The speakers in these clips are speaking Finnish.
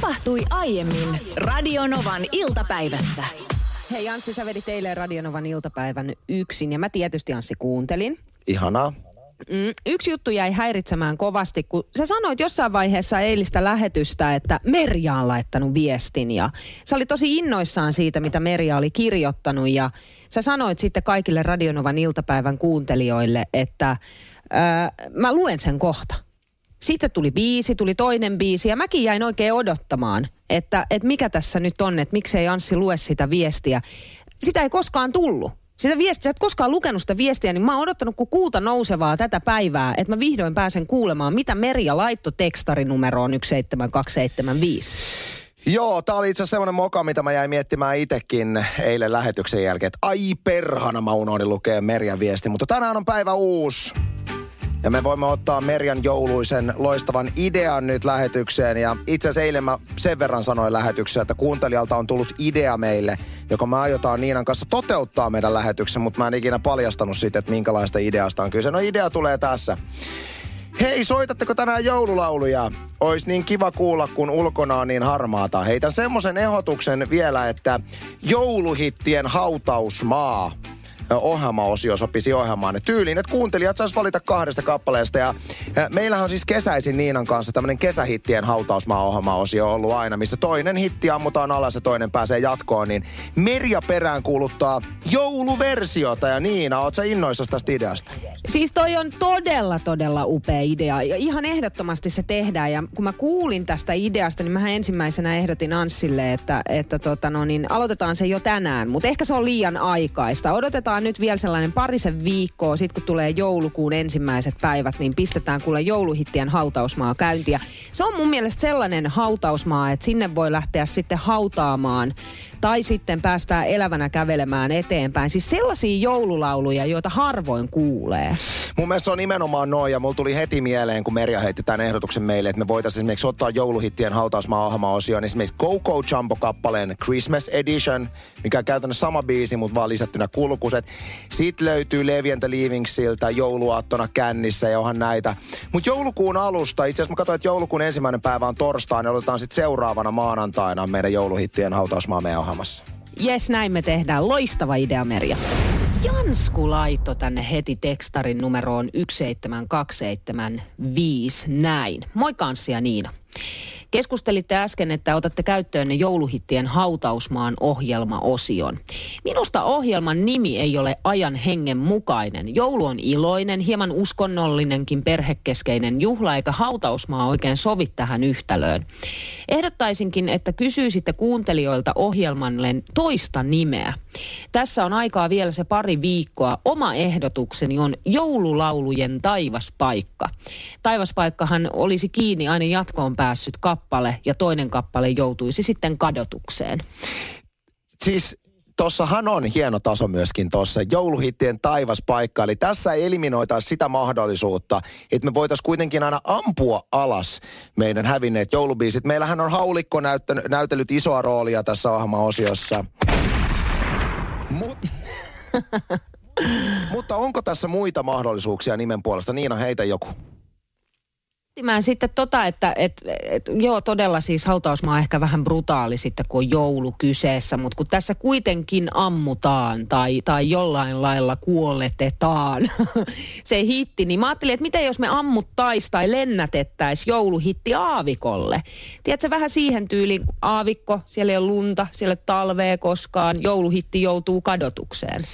Tapahtui aiemmin Radionovan iltapäivässä. Hei Anssi, sä vedit eilen Radionovan iltapäivän yksin ja mä tietysti Anssi kuuntelin. Ihanaa. Mm, yksi juttu jäi häiritsemään kovasti, kun sä sanoit jossain vaiheessa eilistä lähetystä, että Merja on laittanut viestin ja sä oli tosi innoissaan siitä, mitä Merja oli kirjoittanut ja sä sanoit sitten kaikille Radionovan iltapäivän kuuntelijoille, että ää, mä luen sen kohta. Sitten tuli biisi, tuli toinen biisi ja mäkin jäin oikein odottamaan, että, että mikä tässä nyt on, että miksei Anssi lue sitä viestiä. Sitä ei koskaan tullut. Sitä viestiä, sä et koskaan lukenut sitä viestiä, niin mä oon odottanut kuin kuuta nousevaa tätä päivää, että mä vihdoin pääsen kuulemaan, mitä Merja laitto tekstarinumeroon 17275. Joo, tää oli itse asiassa semmoinen moka, mitä mä jäin miettimään itekin eilen lähetyksen jälkeen, että ai perhana mä unohdin lukea Merjan viesti, mutta tänään on päivä uusi. Ja me voimme ottaa Merjan jouluisen loistavan idean nyt lähetykseen. Ja itse asiassa eilen mä sen verran sanoin lähetykseen, että kuuntelijalta on tullut idea meille, joka me aiotaan Niinan kanssa toteuttaa meidän lähetyksen, mutta mä en ikinä paljastanut siitä, että minkälaista ideasta on kyse. No idea tulee tässä. Hei, soitatteko tänään joululauluja? Ois niin kiva kuulla, kun ulkona on niin harmaata. Heitän semmoisen ehdotuksen vielä, että jouluhittien hautausmaa ohjelmaosio sopisi ohjelmaan. Tyyliin, että kuuntelijat saisi valita kahdesta kappaleesta. Ja, meillähän on siis kesäisin Niinan kanssa tämmöinen kesähittien hautausmaa-ohjelmaosio ollut aina, missä toinen hitti ammutaan alas ja toinen pääsee jatkoon. Niin Merja perään kuuluttaa jouluversiota. Ja Niina, oot sä innoissa tästä ideasta? Siis toi on todella, todella upea idea. Ja ihan ehdottomasti se tehdään. Ja kun mä kuulin tästä ideasta, niin mä ensimmäisenä ehdotin Anssille, että, että tota no, niin aloitetaan se jo tänään. Mutta ehkä se on liian aikaista. Odotetaan nyt vielä sellainen parisen viikkoa, sitten kun tulee joulukuun ensimmäiset päivät, niin pistetään kuule jouluhittien hautausmaa käyntiä. Se on mun mielestä sellainen hautausmaa, että sinne voi lähteä sitten hautaamaan tai sitten päästään elävänä kävelemään eteenpäin. Siis sellaisia joululauluja, joita harvoin kuulee. Mun mielestä se on nimenomaan noin, ja mulla tuli heti mieleen, kun Merja heitti tämän ehdotuksen meille, että me voitaisiin esimerkiksi ottaa jouluhittien hautausmaa ohjelma-osioon, niin esimerkiksi Coco Jumbo-kappaleen Christmas Edition, mikä on käytännössä sama biisi, mutta vaan lisättynä kulkuset. Sitten löytyy Levi and the Leavingsiltä jouluaattona kännissä ja onhan näitä. Mutta joulukuun alusta, itse asiassa mä katsoin, että joulukuun ensimmäinen päivä on torstaina, niin otetaan sitten seuraavana maanantaina meidän jouluhittien hautausmaa meidän ohjelmassa. Jes, näin me tehdään. Loistava idea, Merja. Jansku laitto tänne heti tekstarin numeroon 17275 näin. Moi Kanssi ja Niina. Keskustelitte äsken, että otatte käyttöön ne jouluhittien hautausmaan ohjelmaosion. Minusta ohjelman nimi ei ole ajan hengen mukainen. Joulu on iloinen, hieman uskonnollinenkin perhekeskeinen juhla, eikä hautausmaa oikein sovi tähän yhtälöön. Ehdottaisinkin, että kysyisitte kuuntelijoilta ohjelmalle toista nimeä. Tässä on aikaa vielä se pari viikkoa. Oma ehdotukseni on joululaulujen taivaspaikka. Taivaspaikkahan olisi kiinni aina jatkoon päässyt kappale ja toinen kappale joutuisi sitten kadotukseen. Siis tossahan on hieno taso myöskin tuossa jouluhittien taivaspaikka. Eli tässä ei eliminoita sitä mahdollisuutta, että me voitaisiin kuitenkin aina ampua alas meidän hävinneet joulubiisit. Meillähän on haulikko näytellyt isoa roolia tässä ohjelmaosiossa. Mut... Mutta onko tässä muita mahdollisuuksia nimen puolesta? Niina, heitä joku miettimään sitten tota, että et, et, joo todella siis hautausmaa ehkä vähän brutaali sitten, kun on joulu kyseessä, mutta kun tässä kuitenkin ammutaan tai, tai jollain lailla kuoletetaan se hitti, niin mä ajattelin, että miten jos me ammuttais tai lennätettäis jouluhitti aavikolle. Tiedätkö vähän siihen tyyliin, aavikko, siellä ei ole lunta, siellä ei ole talvea koskaan, jouluhitti joutuu kadotukseen.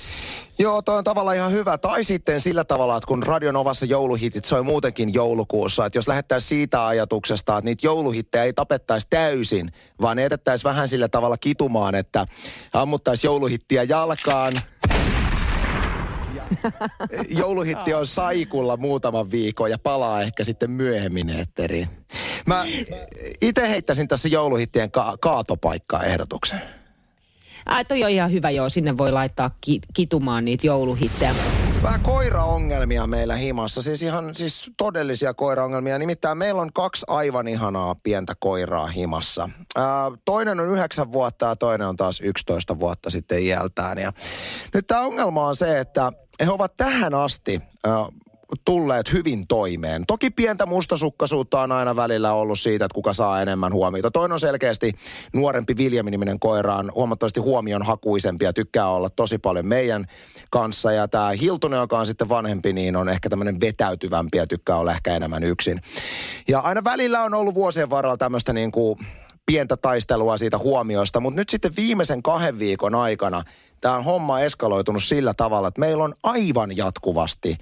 Joo, toi on tavallaan ihan hyvä. Tai sitten sillä tavalla, että kun Radion Ovassa jouluhitit soi muutenkin joulukuussa, että jos lähettäisiin siitä ajatuksesta, että niitä jouluhittejä ei tapettaisi täysin, vaan ne jätettäisiin vähän sillä tavalla kitumaan, että ammuttaisiin jouluhittiä jalkaan, jouluhitti on saikulla muutaman viikon ja palaa ehkä sitten myöhemmin etteriin. Mä itse heittäisin tässä jouluhittien ka- kaatopaikkaa ehdotuksen. Ai toi on ihan hyvä joo, sinne voi laittaa ki- kitumaan niitä jouluhittejä. Vähän koiraongelmia meillä himassa, siis ihan siis todellisia koiraongelmia. Nimittäin meillä on kaksi aivan ihanaa pientä koiraa himassa. Ää, toinen on yhdeksän vuotta ja toinen on taas 11 vuotta sitten iältään. Ja nyt tämä ongelma on se, että he ovat tähän asti ää, tulleet hyvin toimeen. Toki pientä mustasukkaisuutta on aina välillä ollut siitä, että kuka saa enemmän huomiota. Toinen on selkeästi nuorempi Viljami-niminen koira on huomattavasti huomionhakuisempi ja tykkää olla tosi paljon meidän kanssa. Ja tämä Hiltunen, joka on sitten vanhempi, niin on ehkä tämmöinen vetäytyvämpi ja tykkää olla ehkä enemmän yksin. Ja aina välillä on ollut vuosien varrella tämmöistä niin kuin pientä taistelua siitä huomiosta, mutta nyt sitten viimeisen kahden viikon aikana tämä homma eskaloitunut sillä tavalla, että meillä on aivan jatkuvasti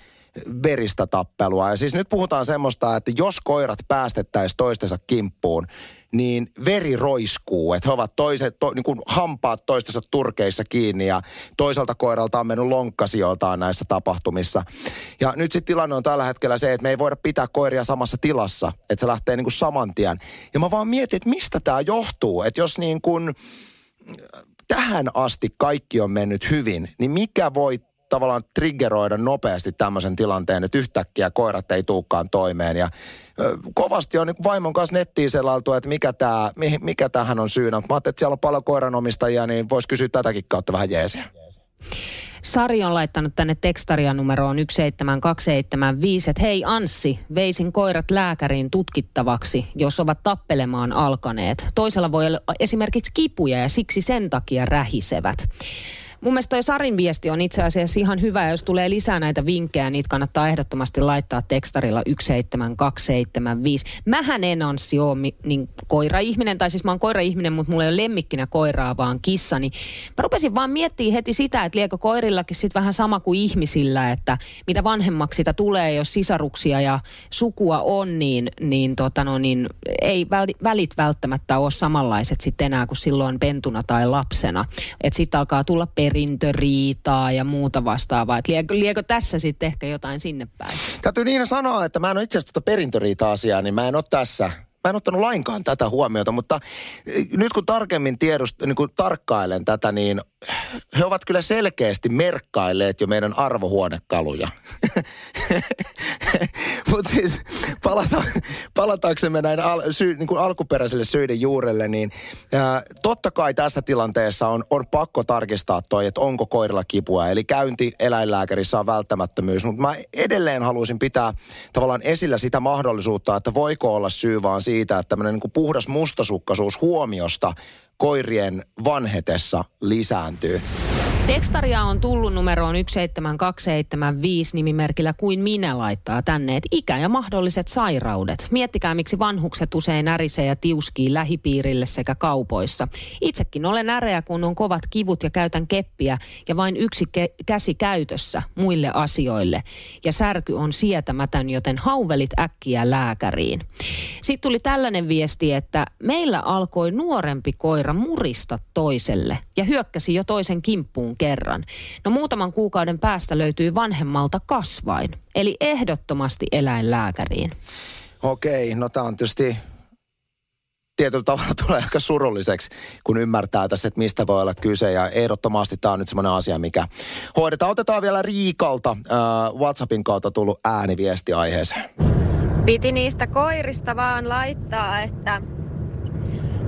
veristä tappelua. Ja siis nyt puhutaan semmoista, että jos koirat päästettäisiin toistensa kimppuun, niin veri roiskuu. Että he ovat toiset, to, niin kuin hampaat toistensa turkeissa kiinni ja toiselta koiralta on mennyt lonkkasijoiltaan näissä tapahtumissa. Ja nyt sitten tilanne on tällä hetkellä se, että me ei voida pitää koiria samassa tilassa, että se lähtee niin kuin saman tien. Ja mä vaan mietin, että mistä tämä johtuu. Että jos niin kuin tähän asti kaikki on mennyt hyvin, niin mikä voi tavallaan triggeroida nopeasti tämmöisen tilanteen, että yhtäkkiä koirat ei tuukaan toimeen. Ja kovasti on niin vaimon kanssa nettiin selailtu, että mikä, tää, mikä tähän on syynä. Mä ajattelin, että siellä on paljon koiranomistajia, niin voisi kysyä tätäkin kautta vähän jeesiä. Sari on laittanut tänne tekstaria numeroon 17275, että hei Anssi, veisin koirat lääkäriin tutkittavaksi, jos ovat tappelemaan alkaneet. Toisella voi olla esimerkiksi kipuja ja siksi sen takia rähisevät. Mun mielestä toi Sarin viesti on itse asiassa ihan hyvä, ja jos tulee lisää näitä vinkkejä, niitä kannattaa ehdottomasti laittaa tekstarilla 17275. Mähän en Anssi ole niin koira-ihminen, tai siis mä oon koira-ihminen, mutta mulla ei ole lemmikkinä koiraa, vaan kissa, niin mä rupesin vaan miettimään heti sitä, että liekö koirillakin sitten vähän sama kuin ihmisillä, että mitä vanhemmaksi sitä tulee, jos sisaruksia ja sukua on, niin, niin, tota no, niin ei välit välttämättä ole samanlaiset sitten enää kuin silloin pentuna tai lapsena. Että sitten alkaa tulla per perintöriitaa ja muuta vastaavaa. Että liekö, liekö tässä sitten ehkä jotain sinne päin? Täytyy niin sanoa, että mä en ole itse asiassa tuota perintöriita-asiaa, niin mä en ole tässä Mä en ottanut lainkaan tätä huomiota, mutta nyt kun tarkemmin tiedust, niin kun tarkkailen tätä, niin he ovat kyllä selkeästi merkkailleet jo meidän arvohuonekaluja. Mutta siis palata, palataaksemme näin al, sy, niin kuin alkuperäiselle syiden juurelle, niin ää, totta kai tässä tilanteessa on, on pakko tarkistaa toi, että onko koirilla kipua. Eli käynti eläinlääkärissä on välttämättömyys, mutta mä edelleen haluaisin pitää tavallaan esillä sitä mahdollisuutta, että voiko olla syy vaan siitä, että tämmöinen niin puhdas mustasukkaisuus huomiosta koirien vanhetessa lisääntyy. Tekstaria on tullut numeroon 17275 nimimerkillä kuin minä laittaa tänne, että ikä ja mahdolliset sairaudet. Miettikää, miksi vanhukset usein närisee ja tiuskii lähipiirille sekä kaupoissa. Itsekin olen näreä, kun on kovat kivut ja käytän keppiä ja vain yksi ke- käsi käytössä muille asioille. Ja särky on sietämätön, joten hauvelit äkkiä lääkäriin. Sitten tuli tällainen viesti, että meillä alkoi nuorempi koira murista toiselle ja hyökkäsi jo toisen kimppuun kerran. No muutaman kuukauden päästä löytyi vanhemmalta kasvain, eli ehdottomasti eläinlääkäriin. Okei, no tämä on tietysti tietyllä tavalla tulee aika surulliseksi, kun ymmärtää tässä, että mistä voi olla kyse. Ja ehdottomasti tämä on nyt semmoinen asia, mikä hoidetaan. Otetaan vielä Riikalta äh, WhatsAppin kautta tullut ääniviesti aiheeseen. Piti niistä koirista vaan laittaa, että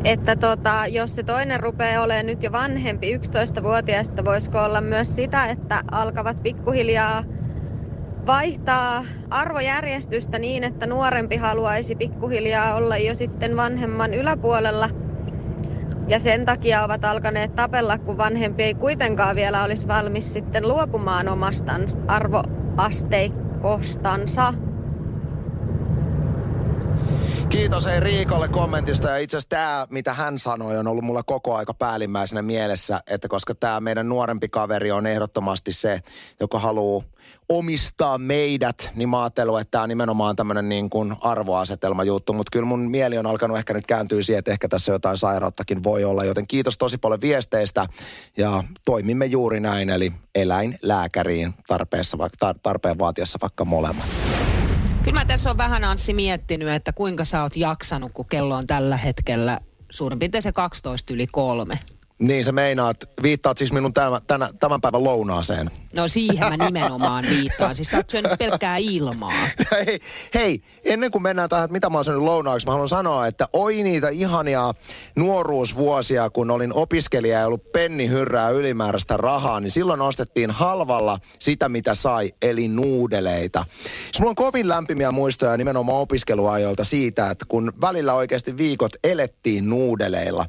että tota, jos se toinen rupeaa olemaan nyt jo vanhempi, 11-vuotiaista, voisiko olla myös sitä, että alkavat pikkuhiljaa vaihtaa arvojärjestystä niin, että nuorempi haluaisi pikkuhiljaa olla jo sitten vanhemman yläpuolella. Ja sen takia ovat alkaneet tapella, kun vanhempi ei kuitenkaan vielä olisi valmis sitten luopumaan omasta arvoasteikostansa. Kiitos ei Riikolle kommentista ja itse asiassa tämä, mitä hän sanoi, on ollut mulla koko aika päällimmäisenä mielessä, että koska tämä meidän nuorempi kaveri on ehdottomasti se, joka haluaa omistaa meidät, niin mä ajattelin, että tämä on nimenomaan tämmöinen niin kuin arvoasetelma juttu, mutta kyllä mun mieli on alkanut ehkä nyt kääntyä siihen, että ehkä tässä jotain sairauttakin voi olla, joten kiitos tosi paljon viesteistä ja toimimme juuri näin, eli eläinlääkäriin tarpeessa, tarpeen vaatiessa vaikka molemmat. Kyllä mä tässä on vähän Anssi miettinyt, että kuinka sä oot jaksanut, kun kello on tällä hetkellä suurin piirtein se 12 yli kolme. Niin sä meinaat, viittaat siis minun tämän, tämän, tämän päivän lounaaseen. No siihen mä nimenomaan viittaan. Siis sä oot syönyt pelkkää ilmaa. hei, hei, ennen kuin mennään tähän, että mitä mä oon syönyt lounaaksi, mä haluan sanoa, että oi niitä ihania nuoruusvuosia, kun olin opiskelija ja ollut penni hyrrää ylimääräistä rahaa, niin silloin ostettiin halvalla sitä, mitä sai, eli nuudeleita. Siis mulla on kovin lämpimiä muistoja nimenomaan opiskeluajoilta siitä, että kun välillä oikeasti viikot elettiin nuudeleilla.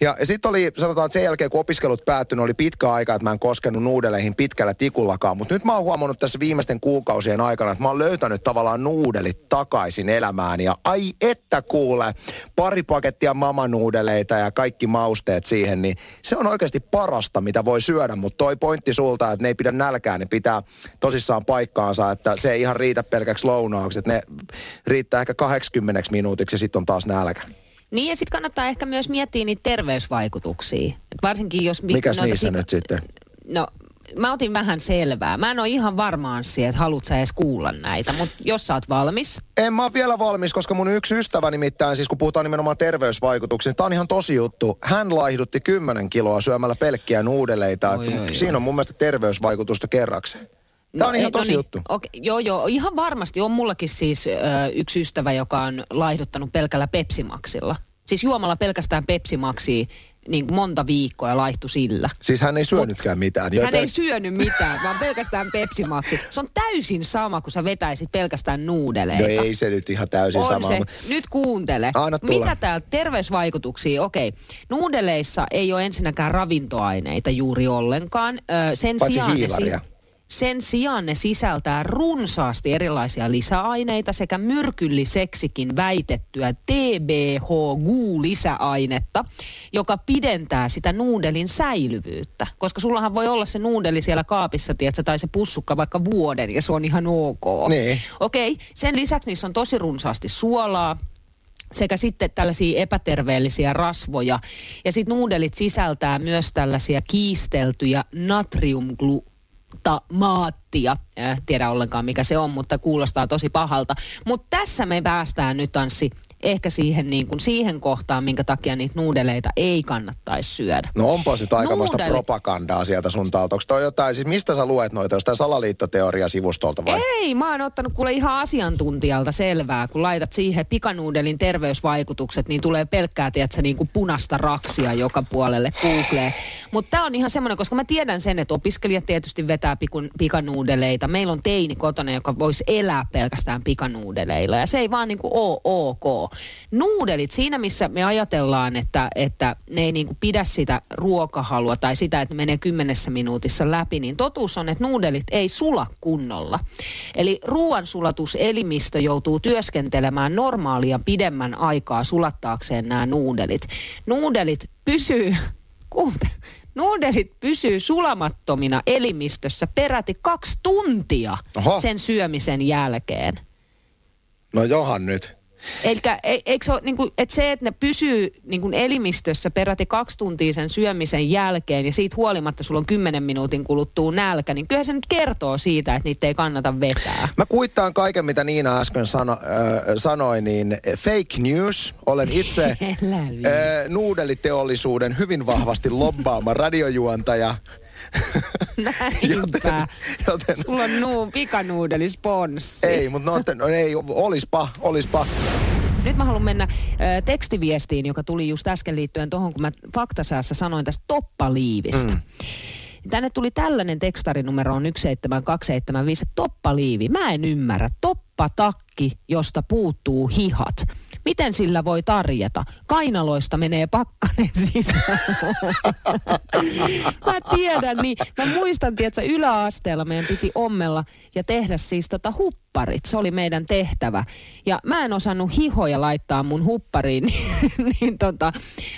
Ja sitten oli, sanotaan, että sen jälkeen kun opiskelut päättyi, oli pitkä aika, että mä en koskenut nuudeleihin pitkällä tikullakaan. Mutta nyt mä oon huomannut tässä viimeisten kuukausien aikana, että mä oon löytänyt tavallaan nuudelit takaisin elämään. Ja ai että kuule, pari pakettia mamanuudeleita ja kaikki mausteet siihen, niin se on oikeasti parasta, mitä voi syödä. Mutta toi pointti sulta, että ne ei pidä nälkää, ne pitää tosissaan paikkaansa, että se ei ihan riitä pelkäksi lounaaksi. Että ne riittää ehkä 80 minuutiksi ja sitten on taas nälkä. Niin ja sitten kannattaa ehkä myös miettiä niitä terveysvaikutuksia. Et varsinkin jos... Mikäs niissä nyt sitten? No mä otin vähän selvää. Mä en ole ihan varmaan siihen, että haluat sä edes kuulla näitä, mutta jos sä oot valmis. En mä ole vielä valmis, koska mun yksi ystävä nimittäin, siis kun puhutaan nimenomaan terveysvaikutuksista, niin tää on ihan tosi juttu. Hän laihdutti 10 kiloa syömällä pelkkiä nuudeleita. Oi, oi, siinä oi. on mun mielestä terveysvaikutusta kerrakseen. Tämä no, on ihan tosi no niin. juttu. Okay, joo, joo, ihan varmasti. On mullakin siis ö, yksi ystävä, joka on laihduttanut pelkällä pepsimaksilla. Siis juomalla pelkästään pepsimaksia niin monta viikkoa ja laihtu sillä. Siis hän ei syönytkään Mut, mitään. Joten... Hän ei syönyt mitään, vaan pelkästään pepsimaksi. Se on täysin sama, kun sä vetäisit pelkästään nuudeleita. No ei se nyt ihan täysin on sama. Se. Nyt kuuntele. Anna tulla. Mitä täällä terveysvaikutuksia? Okei, nuudeleissa ei ole ensinnäkään ravintoaineita juuri ollenkaan. Ö, sen Paitsi sijaan hiilaria. Ne, sen sijaan ne sisältää runsaasti erilaisia lisäaineita sekä myrkylliseksikin väitettyä TBHG-lisäainetta, joka pidentää sitä nuudelin säilyvyyttä. Koska sullahan voi olla se nuudeli siellä kaapissa, tiedätkö, tai se pussukka vaikka vuoden ja se on ihan ok. Niin. Okei, okay. sen lisäksi niissä on tosi runsaasti suolaa, sekä sitten tällaisia epäterveellisiä rasvoja. Ja sitten nuudelit sisältää myös tällaisia kiisteltyjä natriumglu maattia. Äh, tiedä ollenkaan mikä se on, mutta kuulostaa tosi pahalta. Mutta tässä me päästään nyt Anssi ehkä siihen, niin kuin, siihen kohtaan, minkä takia niitä nuudeleita ei kannattaisi syödä. No onpa se aikamoista Nuudeli... propagandaa sieltä sun talta. Onko toi jotain, siis mistä sä luet noita, jostain salaliittoteoria-sivustolta vai? Ei, mä oon ottanut kuule ihan asiantuntijalta selvää, kun laitat siihen pikanuudelin terveysvaikutukset, niin tulee pelkkää, tiedätkö, niin kuin punasta raksia joka puolelle Googleen. Mutta tämä on ihan semmoinen, koska mä tiedän sen, että opiskelijat tietysti vetää pikun, pikanuudeleita. Meillä on teini kotona, joka voisi elää pelkästään pikanuudeleilla ja se ei vaan niin kuin ole ok. Nuudelit, siinä missä me ajatellaan, että, että ne ei niin kuin pidä sitä ruokahalua tai sitä, että menee kymmenessä minuutissa läpi, niin totuus on, että nuudelit ei sula kunnolla. Eli ruoansulatuselimistö joutuu työskentelemään normaalia pidemmän aikaa sulattaakseen nämä nuudelit. Nuudelit pysyy, kuunte, Nuudelit pysyy sulamattomina elimistössä peräti kaksi tuntia Oho. sen syömisen jälkeen. No johan nyt. Eli e, eikö se ole, niin kuin, että se, että ne pysyy niin kuin elimistössä peräti kaksi tuntia sen syömisen jälkeen ja siitä huolimatta sulla on kymmenen minuutin kuluttua nälkä, niin kyllä se nyt kertoo siitä, että niitä ei kannata vetää. Mä kuittaan kaiken, mitä Niina äsken sano, äh, sanoi, niin fake news. Olen itse äh, nuudeliteollisuuden hyvin vahvasti lobbaama radiojuontaja. Näinpä. joten, Sulla on nuu, pikanuudelisponssi. Ei, mutta no, no ei, olispa, olispa. Nyt mä haluan mennä äh, tekstiviestiin, joka tuli just äsken liittyen tuohon, kun mä faktasäässä sanoin tästä toppaliivistä. Mm. Tänne tuli tällainen tekstarinumero on 17275, toppaliivi. Mä en ymmärrä. Toppatakki, josta puuttuu hihat. Miten sillä voi tarjeta? Kainaloista menee pakkanen sisään. mä tiedän, niin mä muistan, että yläasteella meidän piti ommella ja tehdä siis tota hupparit. Se oli meidän tehtävä. Ja mä en osannut hihoja laittaa mun huppariin, niin, niin tota,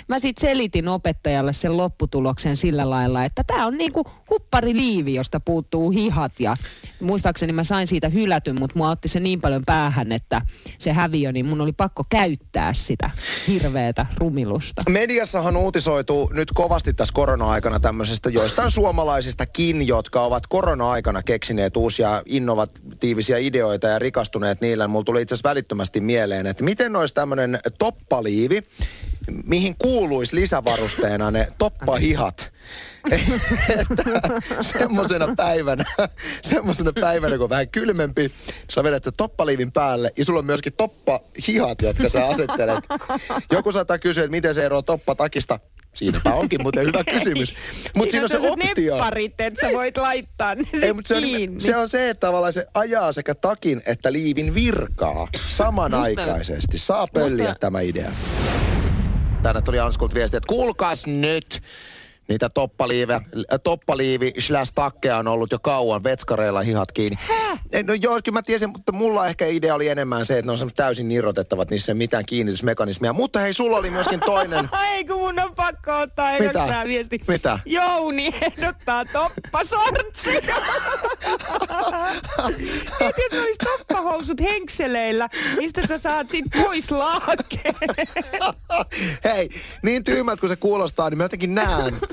mä sitten selitin opettajalle sen lopputuloksen sillä lailla, että tämä on niinku huppariliivi, josta puuttuu hihat. Ja muistaakseni mä sain siitä hylätyn, mutta mua otti se niin paljon päähän, että se häviö, niin mun oli pakko käyttää sitä hirveätä rumilusta. Mediassahan uutisoituu nyt kovasti tässä korona-aikana tämmöisestä joistain suomalaisistakin, jotka ovat korona-aikana keksineet uusia innovatiivisia ideoita ja rikastuneet niillä. Mulla tuli itse asiassa välittömästi mieleen, että miten olisi tämmöinen toppaliivi, mihin kuuluisi lisävarusteena ne toppahihat. semmoisena päivänä, semmoisena päivänä, kun on vähän kylmempi, sä vedät se toppaliivin päälle ja sulla on myöskin toppahihat, jotka sä asettelet. Joku saattaa kysyä, että miten se eroaa toppatakista. Siinäpä onkin muuten hyvä kysymys. Mutta siinä on se optio. Nepparit, että sä voit laittaa ne Ei, se, on, se on se, että tavallaan se ajaa sekä takin että liivin virkaa samanaikaisesti. Saa pölliä Musta... tämä idea. Tänne tuli Anskult viesti, että kuulkaas nyt. Niitä toppaliive, toppaliivi slash takkeja on ollut jo kauan vetskareilla hihat kiinni. Häh? No joo, kyllä mä tiesin, mutta mulla ehkä idea oli enemmän se, että ne on täysin irrotettavat, niissä ei mitään kiinnitysmekanismia. Mutta hei, sulla oli myöskin toinen. ei kun mun on pakko ottaa Mitä? tämä viesti. Mitä? Jouni ehdottaa toppasortsia. Mietin, jos olisi toppahousut henkseleillä, mistä sä saat sit pois laakkeen? hei, niin tyymät kuin se kuulostaa, niin mä jotenkin näen,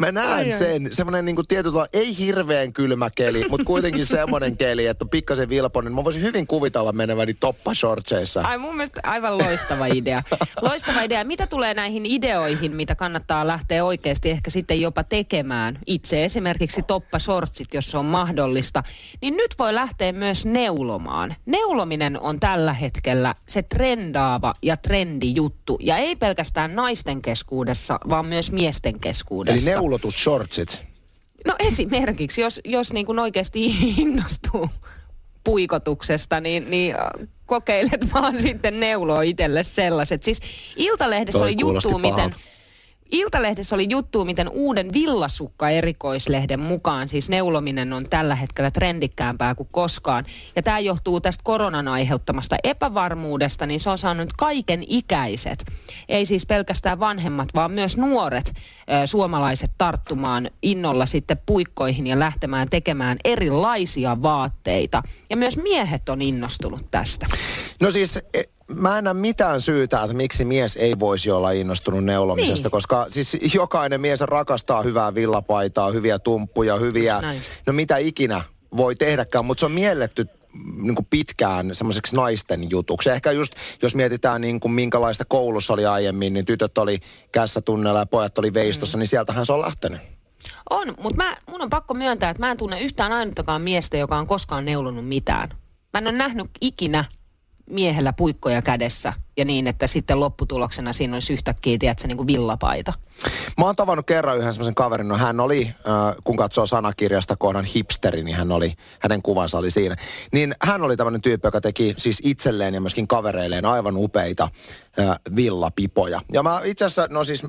Mä näen ai, sen, semmoinen niin tietyllä ei hirveän kylmä keli, mutta kuitenkin semmoinen keli, että on pikkasen vilponen. Mä voisin hyvin kuvitella meneväni toppashortseissa. Ai mun mielestä aivan loistava idea. Loistava idea. Mitä tulee näihin ideoihin, mitä kannattaa lähteä oikeasti ehkä sitten jopa tekemään itse, esimerkiksi toppashortsit, jos se on mahdollista, niin nyt voi lähteä myös neulomaan. Neulominen on tällä hetkellä se trendaava ja trendi juttu, ja ei pelkästään naisten keskuudessa, vaan myös miesten keskuudessa. Eli kuulotut shortsit? No esimerkiksi, jos, jos niin kuin oikeasti innostuu puikotuksesta, niin, niin äh, kokeilet vaan sitten neuloa itselle sellaiset. Siis Iltalehdessä Toi oli juttu, miten... Iltalehdessä oli juttu, miten uuden villasukka erikoislehden mukaan, siis neulominen on tällä hetkellä trendikkäämpää kuin koskaan. Ja tämä johtuu tästä koronan aiheuttamasta epävarmuudesta, niin se on saanut kaiken ikäiset. Ei siis pelkästään vanhemmat, vaan myös nuoret suomalaiset tarttumaan innolla sitten puikkoihin ja lähtemään tekemään erilaisia vaatteita. Ja myös miehet on innostunut tästä. No siis e, mä en näe mitään syytä, että miksi mies ei voisi olla innostunut neulomisesta, niin. koska siis jokainen mies rakastaa hyvää villapaitaa, hyviä tumppuja, hyviä, no mitä ikinä voi tehdäkään, mutta se on mielletty niin kuin pitkään semmoiseksi naisten jutuksi. Ehkä just, jos mietitään niin kuin minkälaista koulussa oli aiemmin, niin tytöt oli kässätunnella ja pojat oli veistossa, mm. niin sieltähän se on lähtenyt. On, mutta mä, mun on pakko myöntää, että mä en tunne yhtään ainuttakaan miestä, joka on koskaan neulonut mitään. Mä en ole nähnyt ikinä miehellä puikkoja kädessä ja niin, että sitten lopputuloksena siinä olisi yhtäkkiä, tiedätkö, niin kuin villapaita. Mä oon tavannut kerran yhden semmoisen kaverin, no hän oli, äh, kun katsoo sanakirjasta kohdan hipsteri, niin hän oli, hänen kuvansa oli siinä. Niin hän oli tämmöinen tyyppi, joka teki siis itselleen ja myöskin kavereilleen aivan upeita äh, villapipoja. Ja mä itse asiassa, no siis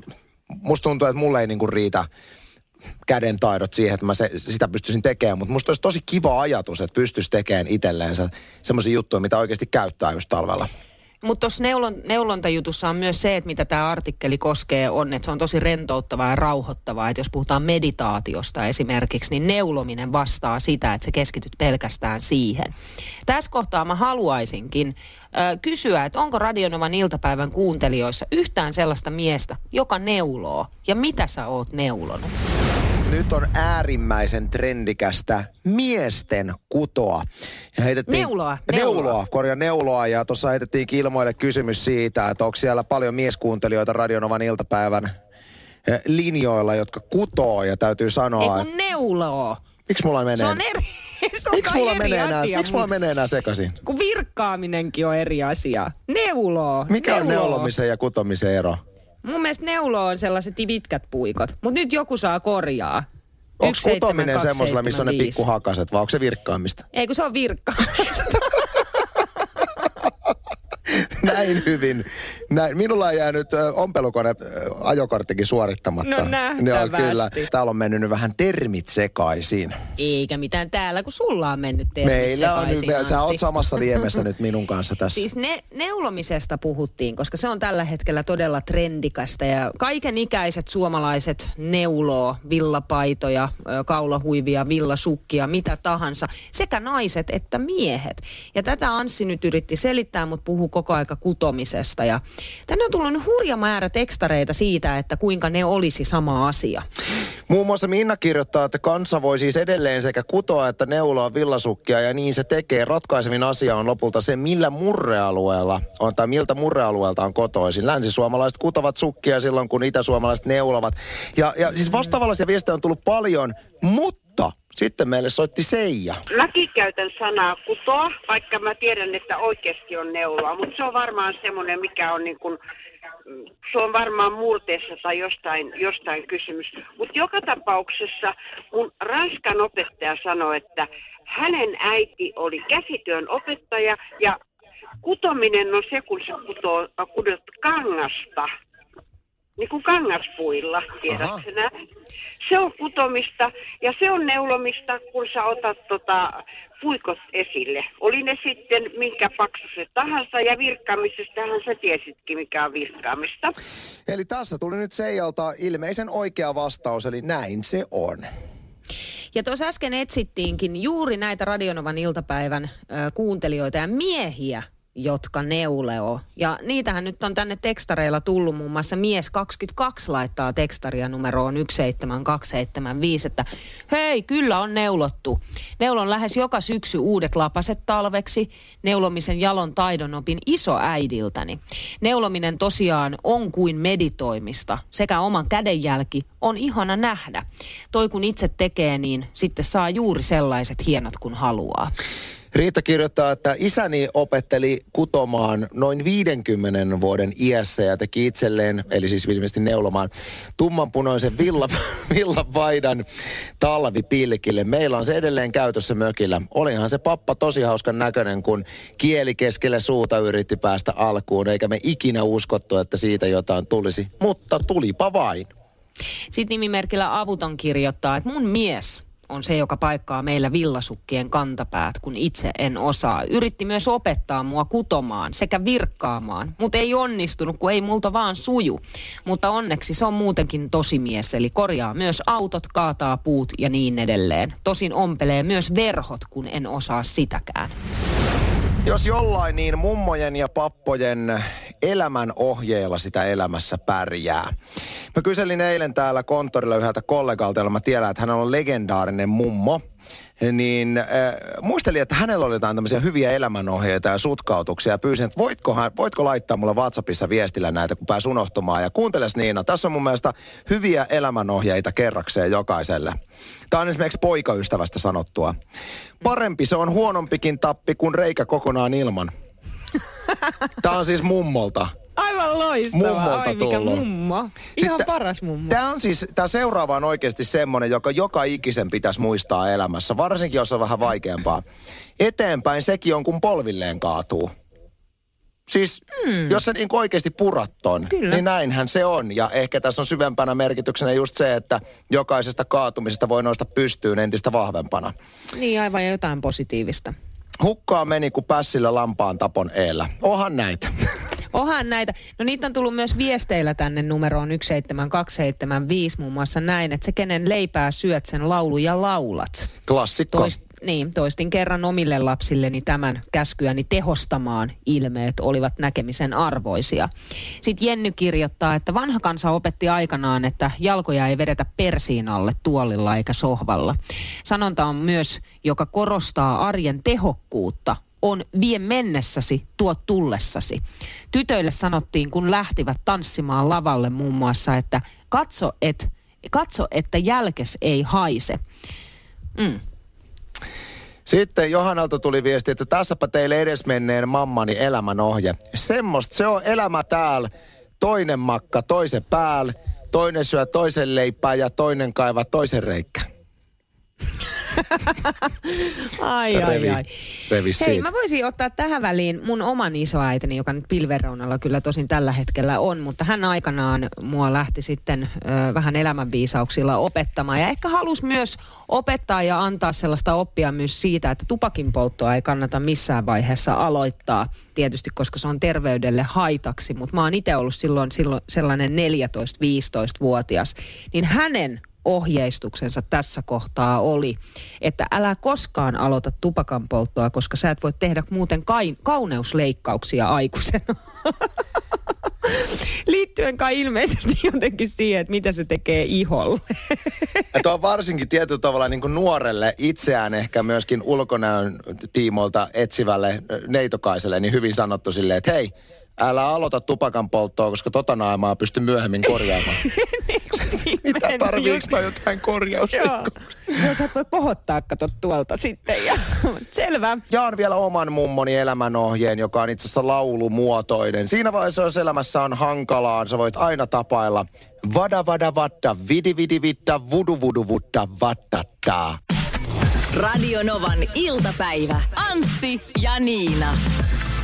musta tuntuu, että mulle ei niinku riitä käden taidot siihen, että mä se, sitä pystyisin tekemään. Mutta musta olisi tosi kiva ajatus, että pystyisi tekemään itselleensä semmoisia juttuja, mitä oikeasti käyttää just talvella. Mutta tuossa neulon, neulontajutussa on myös se, että mitä tämä artikkeli koskee, on, että se on tosi rentouttavaa ja rauhoittavaa. Että jos puhutaan meditaatiosta esimerkiksi, niin neulominen vastaa sitä, että sä keskityt pelkästään siihen. Tässä kohtaa mä haluaisinkin äh, kysyä, että onko Radionovan iltapäivän kuuntelijoissa yhtään sellaista miestä, joka neuloo? Ja mitä sä oot neulonut? Nyt on äärimmäisen trendikästä miesten kutoa. Ja heitettiin, neuloa, neuloa. Neuloa, korjaa neuloa. Ja tuossa heitettiin ilmoille kysymys siitä, että onko siellä paljon mieskuuntelijoita Radionovan iltapäivän eh, linjoilla, jotka kutoo ja täytyy sanoa... Ei kun neuloo. Miksi mulla menee? Se on eri, se on miksi mulla, eri menee asia, enää, miksi mulla menee enää sekaisin? Kun virkkaaminenkin on eri asia. Neuloo. Mikä neuloo. on neulomisen ja kutomisen ero? Mun mielestä neulo on sellaiset pitkät puikot, mutta nyt joku saa korjaa. Onko kutominen semmoisella, missä on ne pikkuhakaset, vai onko se virkkaamista? Ei, kun se on virkkaamista. näin hyvin. Näin. Minulla on jäänyt ompelukone ajokorttikin suorittamatta. No nähtävästi. Joo, kyllä. Täällä on mennyt vähän termit sekaisin. Eikä mitään täällä, kun sulla on mennyt termit Meillä on nyt, sä oot samassa liemessä nyt minun kanssa tässä. Siis ne, neulomisesta puhuttiin, koska se on tällä hetkellä todella trendikästä ja kaiken ikäiset suomalaiset neuloo villapaitoja, kaulahuivia, villasukkia, mitä tahansa. Sekä naiset että miehet. Ja tätä Anssi nyt yritti selittää, mutta puhuu koko aika vaikka kutomisesta. Ja tänne on tullut hurja määrä tekstareita siitä, että kuinka ne olisi sama asia. Muun muassa Minna kirjoittaa, että kansa voi siis edelleen sekä kutoa että neuloa villasukkia ja niin se tekee. Ratkaisevin asia on lopulta se, millä murrealueella on tai miltä murrealueelta on kotoisin. Länsisuomalaiset kutovat sukkia silloin, kun itäsuomalaiset neulovat. Ja, ja siis vastaavallaisia viestejä on tullut paljon, mutta sitten meille soitti Seija. Mäkin käytän sanaa kutoa, vaikka mä tiedän, että oikeasti on neuloa, mutta se on varmaan semmoinen, mikä on niin kuin, se on varmaan murteessa tai jostain, jostain kysymys. Mutta joka tapauksessa mun ranskan opettaja sanoi, että hänen äiti oli käsityön opettaja ja kutominen on se, kun sä kutoo, kudot kangasta niin kuin kangaspuilla, tiedätkö nää? Se on kutomista ja se on neulomista, kun sä otat tota, puikot esille. Oli ne sitten minkä paksuset tahansa ja virkkaamisestahan sä tiesitkin, mikä on virkkaamista. Eli tässä tuli nyt Seijalta ilmeisen oikea vastaus, eli näin se on. Ja tuossa äsken etsittiinkin juuri näitä Radionovan iltapäivän ö, kuuntelijoita ja miehiä, jotka neuleo. Ja niitähän nyt on tänne tekstareilla tullut, muun muassa mies 22 laittaa tekstaria numeroon 17275, että hei, kyllä on neulottu. Neulon lähes joka syksy uudet lapaset talveksi, neulomisen jalon taidon opin isoäidiltäni. Neulominen tosiaan on kuin meditoimista, sekä oman kädenjälki on ihana nähdä. Toi kun itse tekee, niin sitten saa juuri sellaiset hienot kuin haluaa. Riitta kirjoittaa, että isäni opetteli kutomaan noin 50 vuoden iässä ja teki itselleen, eli siis ilmeisesti neulomaan, tummanpunoisen villa, villavaidan talvipilkille. Meillä on se edelleen käytössä mökillä. Olihan se pappa tosi hauskan näköinen, kun kieli keskelle suuta yritti päästä alkuun, eikä me ikinä uskottu, että siitä jotain tulisi. Mutta tulipa vain. Sitten nimimerkillä Avuton kirjoittaa, että mun mies on se, joka paikkaa meillä villasukkien kantapäät, kun itse en osaa. Yritti myös opettaa mua kutomaan sekä virkkaamaan, mutta ei onnistunut, kun ei multa vaan suju. Mutta onneksi se on muutenkin tosi mies, eli korjaa myös autot, kaataa puut ja niin edelleen. Tosin ompelee myös verhot, kun en osaa sitäkään. Jos jollain, niin mummojen ja pappojen elämän ohjeilla sitä elämässä pärjää. Mä kyselin eilen täällä konttorilla yhdeltä kollegalta, jolla mä tiedän, että hän on legendaarinen mummo. Niin äh, muistelin, että hänellä oli jotain tämmöisiä hyviä elämänohjeita ja sutkautuksia. Pyysin, että voitkohan, voitko laittaa mulle WhatsAppissa viestillä näitä, kun pääs unohtumaan. Ja kuunteles Niina, tässä on mun mielestä hyviä elämänohjeita kerrakseen jokaiselle. Tämä on esimerkiksi poikaystävästä sanottua. Parempi se on huonompikin tappi kuin reikä kokonaan ilman. Tämä on siis mummolta. Aivan loistavaa. Mummolta Ai mikä tullut. mummo. Ihan Sitten- paras mummo. Tämä on siis, tämä seuraava on oikeasti semmoinen, joka joka ikisen pitäisi muistaa elämässä, varsinkin jos on vähän vaikeampaa. Eteenpäin sekin on, kun polvilleen kaatuu. Siis, mm. jos sä niin oikeasti purat ton, Kyllä. niin näinhän se on. Ja ehkä tässä on syvempänä merkityksenä just se, että jokaisesta kaatumisesta voi nousta pystyyn entistä vahvempana. Niin aivan ja jotain positiivista. Hukkaa meni kuin pässillä lampaan tapon eellä. Ohan näitä. Onhan näitä. No niitä on tullut myös viesteillä tänne numeroon 17275 muun muassa näin, että se kenen leipää syöt, sen lauluja laulat. Klassikko. Toist, niin, toistin kerran omille lapsilleni tämän käskyäni tehostamaan ilmeet olivat näkemisen arvoisia. Sitten Jenny kirjoittaa, että vanha kansa opetti aikanaan, että jalkoja ei vedetä persiin alle tuolilla eikä sohvalla. Sanonta on myös, joka korostaa arjen tehokkuutta, on vie mennessäsi, tuo tullessasi. Tytöille sanottiin, kun lähtivät tanssimaan lavalle muun muassa, että katso, et, katso että jälkes ei haise. Mm. Sitten Johannalta tuli viesti, että tässäpä teille edesmenneen mammani elämänohje. Semmosta, se on elämä täällä. Toinen makka toisen päällä, toinen syö toisen leipää ja toinen kaiva toisen reikkä. Ai, Revi- ai, ai. revi Hei, siitä. mä voisin ottaa tähän väliin mun oman isoäitini, joka nyt pilvereunalla kyllä tosin tällä hetkellä on, mutta hän aikanaan mua lähti sitten ö, vähän elämänviisauksilla opettamaan ja ehkä halusi myös opettaa ja antaa sellaista oppia myös siitä, että tupakin polttoa ei kannata missään vaiheessa aloittaa, tietysti koska se on terveydelle haitaksi, mutta mä oon itse ollut silloin, silloin sellainen 14-15-vuotias, niin hänen ohjeistuksensa tässä kohtaa oli, että älä koskaan aloita tupakan polttoa, koska sä et voi tehdä muuten kain, kauneusleikkauksia aikuisena. Liittyen kai ilmeisesti jotenkin siihen, että mitä se tekee iholle. Että on varsinkin tietyllä tavalla niin kuin nuorelle itseään ehkä myöskin ulkonäön tiimoilta etsivälle neitokaiselle niin hyvin sanottu silleen, että hei, älä aloita tupakan polttoa, koska tota naamaa pysty myöhemmin korjaamaan. Mitä tarviiks mä jotain korjausta? Joo. Joo, sä et voi kohottaa, kato tuolta sitten. Ja, selvä. Jaan vielä oman mummoni elämänohjeen, joka on itse asiassa laulumuotoinen. Siinä vaiheessa, jos elämässä on hankalaa, sä voit aina tapailla vada vada vatta, vidi vidi vitta, vudu vudu vutta vattataa. Radio Novan iltapäivä. Anssi ja Niina.